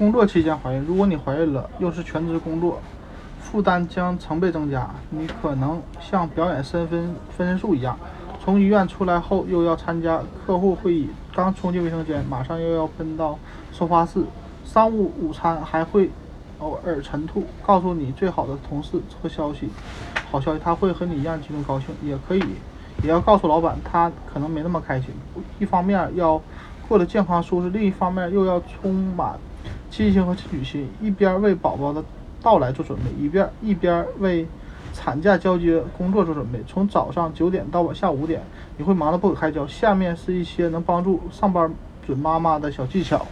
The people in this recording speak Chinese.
工作期间怀孕，如果你怀孕了，又是全职工作，负担将成倍增加。你可能像表演身份分身术一样，从医院出来后又要参加客户会议，刚冲进卫生间，马上又要奔到收发室。商务午餐还会偶尔晨吐，告诉你最好的同事这个消息，好消息，他会和你一样激动高兴，也可以，也要告诉老板，他可能没那么开心。一方面要过得健康舒适，另一方面又要充满。积极性和进取心，一边为宝宝的到来做准备，一边一边为产假交接工作做准备。从早上九点到下午五点，你会忙得不可开交。下面是一些能帮助上班准妈妈的小技巧。